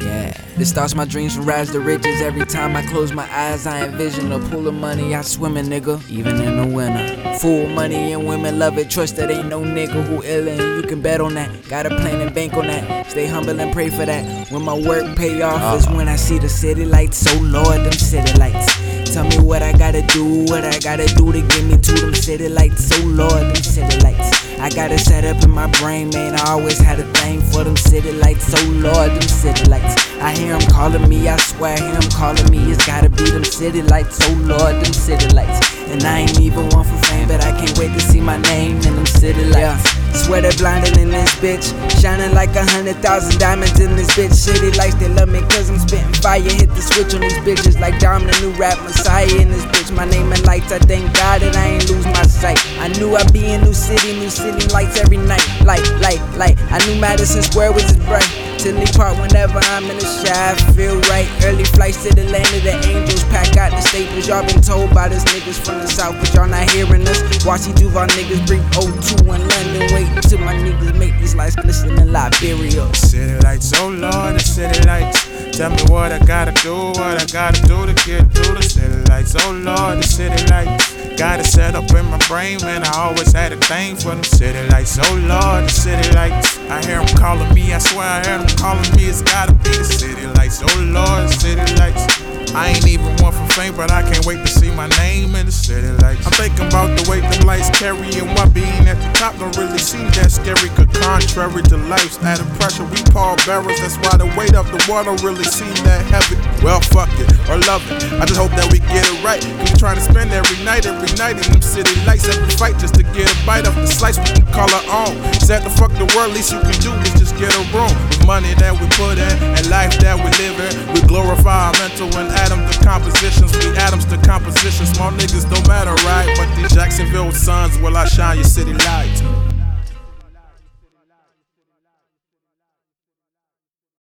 Yeah, this starts my dreams from rise to riches. Every time I close my eyes, I envision a pool of money. I swim in, nigga, even in the winter. Fool money and women love it. Trust that ain't no nigga who ill and you can bet on that. Got a plan and bank on that. Stay humble and pray for that. When my work pay off is uh. when I see the city lights. Oh Lord, them city lights. Tell me what I gotta do, what I gotta do to get me to them city lights. Oh Lord, them city lights. I got it set up in my brain, man. I always had a thing for them city lights. Oh Lord, them city lights. I hear them calling me, I swear I hear them calling me. It's gotta be them city lights. Oh Lord, them city lights. And I ain't even one for fame, but I can't wait to see my name in them city lights. Swear they're blinding in this bitch. Shining like a hundred thousand diamonds in this bitch. City lights, they love me cause I'm spitting fire. Hit the switch on these bitches like Dom, the new rap messiah in this bitch. My name in lights, I thank God that I ain't lose my knew I'd be in new city, new city lights every night. Light, light, light. I knew Madison Square was as bright. Tinley Park whenever I'm in the I feel right. Early flights to the land of the angels, pack out the staples. Y'all been told by this niggas from the south, but y'all not hearing us. Watch these Duval niggas bring O2 in London. Wait till my niggas make these lights glisten in Liberia. City lights, oh Lord, the city lights. Tell me what I gotta do, what I gotta do to get through the city lights. Oh Lord, the city lights. Got it set up in my brain, man. I always had a thing for them city lights. Oh Lord, the city lights. I hear them calling me, I swear I hear them calling me. It's gotta be the city lights. Oh Lord, the city lights. I ain't even one for fame, but I can't wait to see my name in the city lights. I'm thinking about the way them lights carry and why being at the don't really seem that scary. Cause contrary to life's added pressure, we Paul barrels. That's why the weight of the water really seem that heavy. Well, fuck it or love it. I just hope that we get it right. We trying to spend every night, every night in them city lights. Every fight just to get a bite of the slice we can call our own. Set the fuck the world, least you can do is just get a room. With money that we put in and life that we live in. We glorify our mental and atoms to compositions. We atoms to compositions. Small niggas don't matter, right? But these Jacksonville suns, will I shine your city